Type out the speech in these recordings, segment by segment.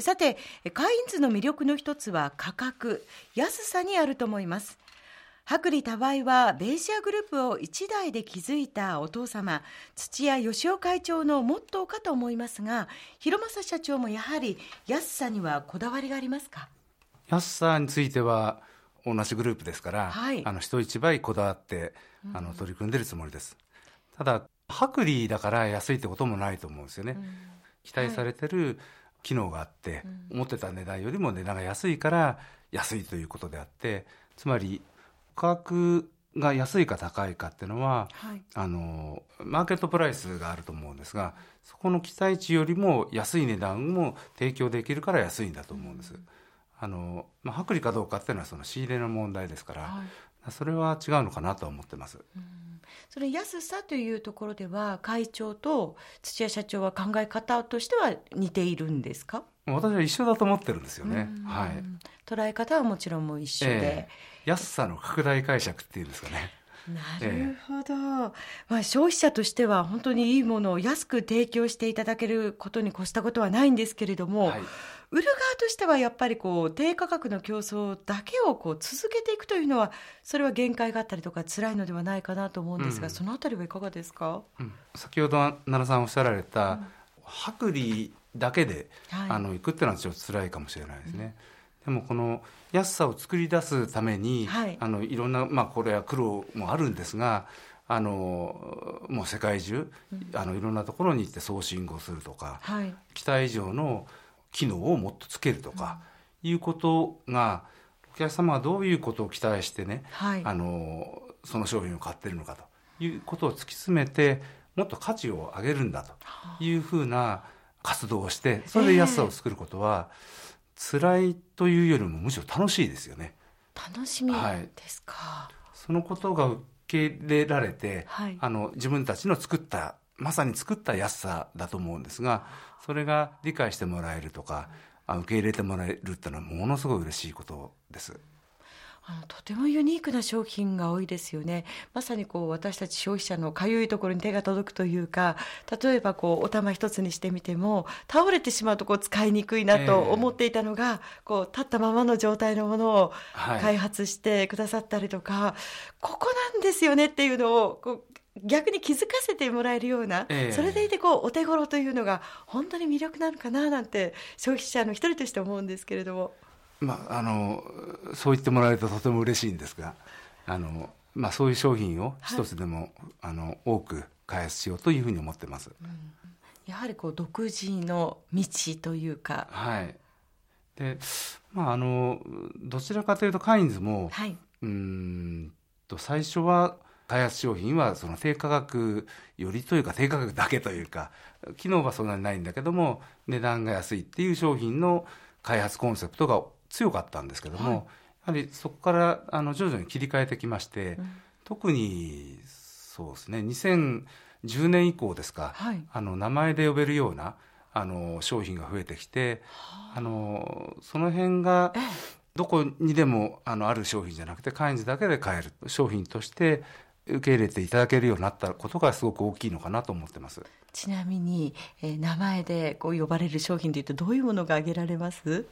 さてカインズの魅力の一つは価格安さにあると思います。薄利多売はベイシアグループを一代で築いたお父様土屋義雄会長のモットーかと思いますが広政社長もやはり安さにはこだわりがありますか？安さについては同じグループですから、はい、あの人一倍こだわってあの取り組んでるつもりです、ただ薄利だから安いってこともないと思うんですよね、うん、期待されてる機能があって、思ってた値段よりも値段が安いから安いということであってつまり価格が安いか高いかっていうのは、はい、あのマーケットプライスがあると思うんですがそこの期待値よりも安い値段も提供できるから安いんだと思うんです。うん、あのまあ、薄利かどうかっていうのはその仕入れの問題ですから、はい、それは違うのかなと思ってます。うんその安さというところでは会長と土屋社長は考え方としては似ているんですか？私は一緒だと思ってるんですよね。はい。捉え方はもちろんも一緒で、えー、安さの拡大解釈っていうんですかね。なるほど、えー、まあ、消費者としては本当にいいものを安く提供していただけることに越したことはないんですけれども、はい、売る側としてはやっぱりこう低価格の競争だけをこう続けていくというのはそれは限界があったりとか辛いのではないかなと思うんですが、うん、そのあたりはいかがですか、うん、先ほど奈良さんおっしゃられた、うん、薄利だけで、はい、あのいくっていうのはちょっと辛いかもしれないですね。でもこの安さを作り出すために、はい、あのいろんな、まあ、これは苦労もあるんですがあのもう世界中、あのいろんなところに行って送信をするとか、はい、期待以上の機能をもっとつけるとか、うん、いうことがお客様がどういうことを期待してね、はい、あのその商品を買ってるのかということを突き詰めてもっと価値を上げるんだというふうな活動をしてそれで安さを作ることは、えー辛いというよりもむしろ楽しいですよね。楽しみですか、はい、そのことが受け入れられて、はい、あの自分たちの作ったまさに作った安さだと思うんですがそれが理解してもらえるとか受け入れてもらえるっていうのはものすごい嬉しいことです。あのとてもユニークな商品が多いですよね。まさにこう私たち消費者のかゆいところに手が届くというか、例えばこうお玉一つにしてみても倒れてしまうとこう使いにくいなと思っていたのが、えー、こう立ったままの状態のものを開発してくださったりとか、はい、ここなんですよねっていうのをこう逆に気づかせてもらえるような、えー、それでいてこうお手頃というのが本当に魅力なのかななんて消費者の一人として思うんですけれども。まあ、あのそう言ってもらえるととても嬉しいんですがあの、まあ、そういう商品を一つでも、はい、あの多く開発しようというふうに思ってます。うん、やはりこう独自の道というか。はいでまあ、あのどちらかというとカインズも、はい、うんと最初は開発商品はその低価格よりというか低価格だけというか機能はそんなにないんだけども値段が安いっていう商品の開発コンセプトが強かったんですけども、はい、やはりそこからあの徐々に切り替えてきまして、うん、特にそうですね2010年以降ですか、はい、あの名前で呼べるようなあの商品が増えてきて、あ。のその辺がどこにでもあのある商品じゃなくてカインズだけで買える商品として受け入れていただけるようになったことがすごく大きいのかなと思ってます。ちなみに、えー、名前でこう呼ばれる商品というとどういうものが挙げられます？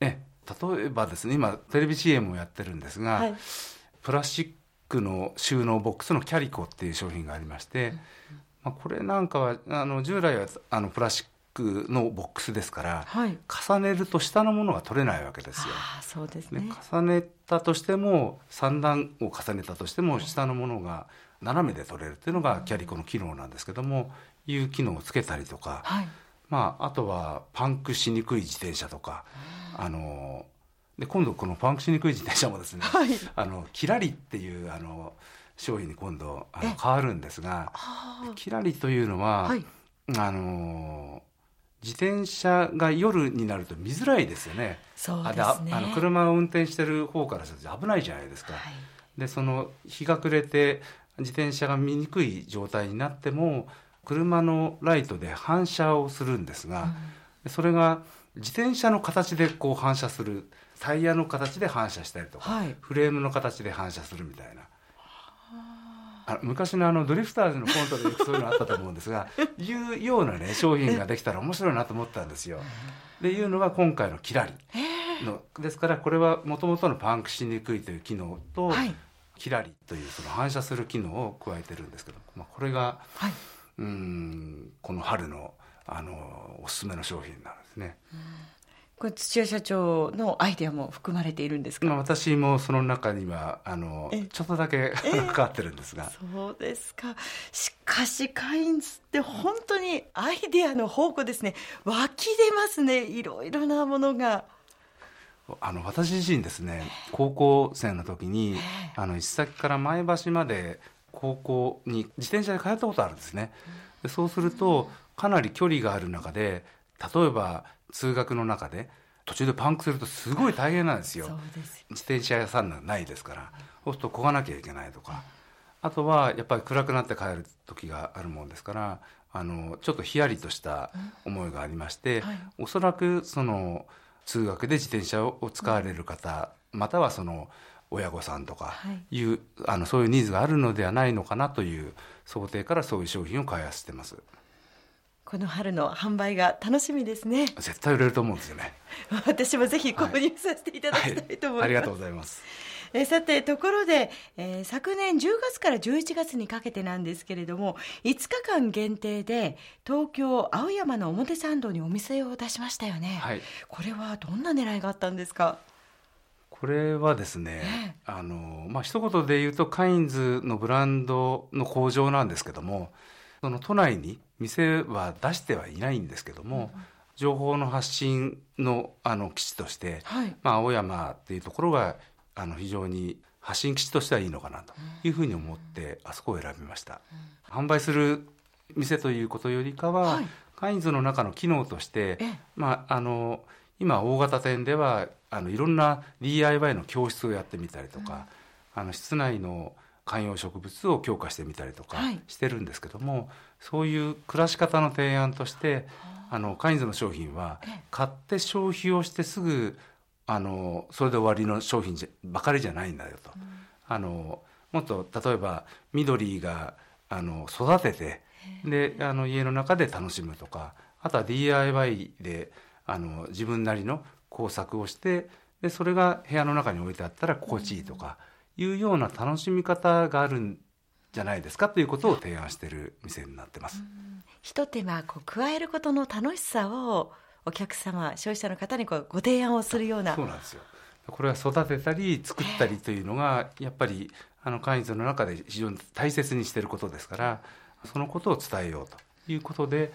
え例えばですね今テレビ CM をやってるんですが、はい、プラスチックの収納ボックスのキャリコっていう商品がありまして、まあ、これなんかはあの従来はあのプラスチックのボックスですから、はい、重ねると下のものが取れないわけですよ。あそうですね。重ねたとしても3段を重ねたとしても下のものが斜めで取れるっていうのがキャリコの機能なんですけども、いう機能をつけたりとか、はい、まあ、あとはパンクしにくい自転車とか。あので今度このパンクしにくい自転車もですね、はい、あのキラリっていうあの商品に今度あの変わるんですがキラリというのは、はい、あの自転車が夜になると見づらいですよね。そうですね。あの車を運転してる方からすると危ないじゃないですか。はい、でその日が暮れて自転車が見にくい状態になっても車のライトで反射をするんですが、うん、それが自転車の形でこう反射するタイヤの形で反射したりとか、はい、フレームの形で反射するみたいな。あ昔のあのドリフターズのコントでよくそういうのあったと思うんですが いうようなね商品ができたら面白いなと思ったんですよ。でいうのが今回のキラリのですからこれはもともとのパンクしにくいという機能と、はい、キラリというその反射する機能を加えてるんですけど、まあ、これが、はい、うんこの春のあのおすすめの商品なんですね。これ土屋社長のアイデアも含まれているんですか、まあ、私もその中にはあのちょっとだけ 関わってるんですが。そうですか。しかしカインズって本当にアイデアの宝庫ですね。湧き出ますね。いろいろなものが。あの私自身ですね高校生の時にあの行先から前橋まで高校に自転車で通ったことあるんですね。でそうするとかなり距離がある中で例えば通学の中で途中でパンクするとすごい大変なんですよ。自転車屋さんがないですからそうするとこがなきゃいけないとか。あとはやっぱり暗くなって帰る時があるもんですからあのちょっとヒヤリとした思いがありまして、はい、おそらくその通学で自転車を使われる方、またはその親御さんとかい。う、はい、あのそういうニーズがあるのではないのかなという想定からそういう商品を開発してます。この春の販売が楽しみですね。絶対売れると思うんですよね。私もぜひ購入させていただきたいと思います、はい。はい、ありがとうございます。えさてところで、えー、昨年10月から11月にかけてなんですけれども5日間限定で東京青山の表参道にお店を出しましたよね、はい、これはどんな狙いがあったんですか？これはですね、あのまあ一言で言うとカインズのブランドの工場なんですけどもその都内に店は出してはいないんですけども、うん、情報の発信のあの基地として、はい、まあ、青山っていうところがあの非常に発信基地としてはいいのかなというふうに思って、あそこを選びました。販売する店ということよりかは、はい、カインズの中の機能として、まあ、あの今大型店ではあのいろんな DIY の教室をやってみたりとか、うん、あの室内の観葉植物を強化してみたりとかしてるんですけども、はい、そういう暮らし方の提案としてあのカインズの商品は買って消費をしてすぐあのそれで終わりの商品ばかりじゃないんだよと。うん、あのもっと例えば緑があの育ててであの家の中で楽しむとかあとは DIY であの自分なりの工作をしてでそれが部屋の中に置いてあったら心地いいとか。うんいうような楽しみ方があるんじゃないですかということを提案している店になってます。ひと手間こう加えることの楽しさをお客様消費者の方にこうご提案をするような。そうなんですよ。これは育てたり作ったりというのがやっぱりあのカインズの中で非常に大切にしていることですからそのことを伝えようということで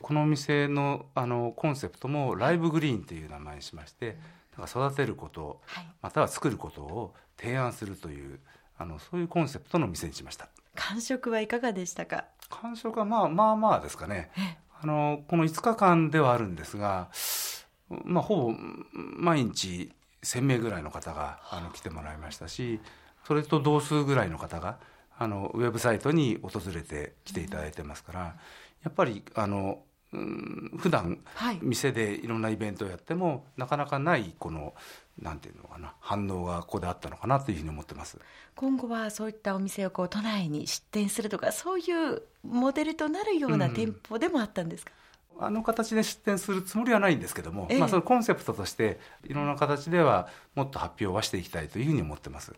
このお店のあのコンセプトもライブグリーンという名前にしましてだから育てること、または作ることを提案するというあのそういうコンセプトの店にしました。感触はいかがでしたか？感触はまあまあまあですかね。あのこの5日間ではあるんですが、まあ、ほぼ毎日1,000名ぐらいの方があの来てもらいましたしそれと同数ぐらいの方があのウェブサイトに訪れて来ていただいてますから、やっぱりあの普段店でいろんなイベントをやっても、はい、なかなかないこのなんていうのかな反応がここであったのかなというふうに思ってます。今後はそういったお店をこう都内に出店するとかそういうモデルとなるような店舗でもあったんですか、うん、あの形で出店するつもりはないんですけども、ええ、まあ、そのコンセプトとしていろんな形ではもっと発表はしていきたいというふうに思ってます。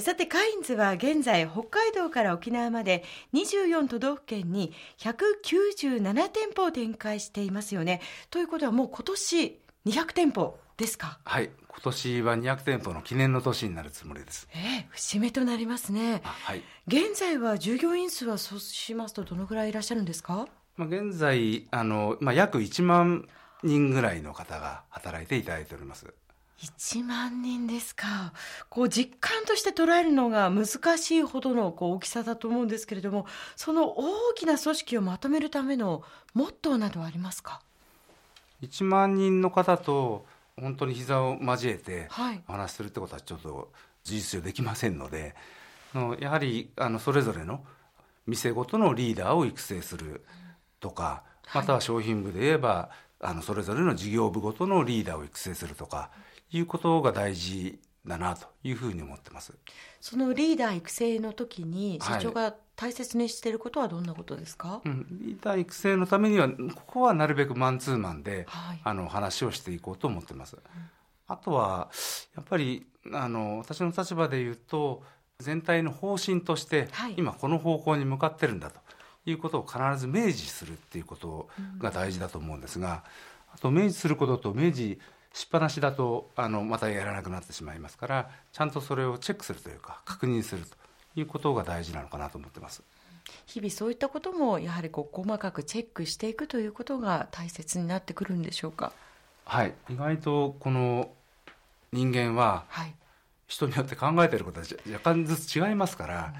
さてカインズは現在北海道から沖縄まで24都道府県に197店舗を展開していますよね。ということはもう今年200店舗ですか？はい。今年は200店舗の記念の年になるつもりです。ええ節目となりますね。はい。現在は従業員数はそうしますとどのぐらいいらっしゃるんですか？まあ現在あの、まあ、約1万人ぐらいの方が働いていただいております。1万人ですか。こう実感として捉えるのが難しいほどのこう大きさだと思うんですけれどもその大きな組織をまとめるためのモットーなどはありますか？1万人の方と本当に膝を交えてお話しするってことはちょっと事実上できませんので、はい、やはりあのそれぞれの店ごとのリーダーを育成するとか、または商品部で言えばあのそれぞれの事業部ごとのリーダーを育成するとかいうことが大事だなというふうに思ってます。そのリーダー育成の時に社長が大切にしていることはどんなことですか、はいうん、リーダー育成のためにはここはなるべくマンツーマンで、はい、あの話をしていこうと思ってます、うん、あとはやっぱりあの私の立場で言うと全体の方針として、はい、今この方向に向かってるんだということを必ず明示するっていうことが大事だと思うんですが、あと明示することと明示しっぱなしだとあのまたやらなくなってしまいますからちゃんとそれをチェックするというか確認するということが大事なのかなと思ってます。日々そういったこともやはりこう細かくチェックしていくということが大切になってくるんでしょうか？はい意外とこの人間は人によって考えていることは若干ずつ違いますから、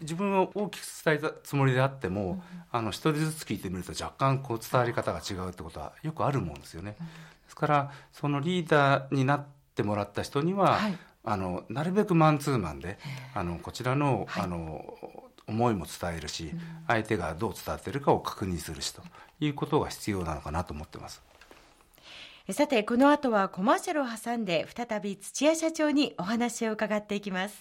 自分は大きく伝えたつもりであっても、あの一人ずつ聞いてみると若干こう伝わり方が違うってことはよくあるもんですよね。ですからそのリーダーになってもらった人には、はい、あのなるべくマンツーマンであのこちらの,、あの思いも伝えるし、相手がどう伝わっているかを確認するしということが必要なのかなと思ってます。さてこの後はコマーシャルを挟んで再び土屋社長にお話を伺っていきます。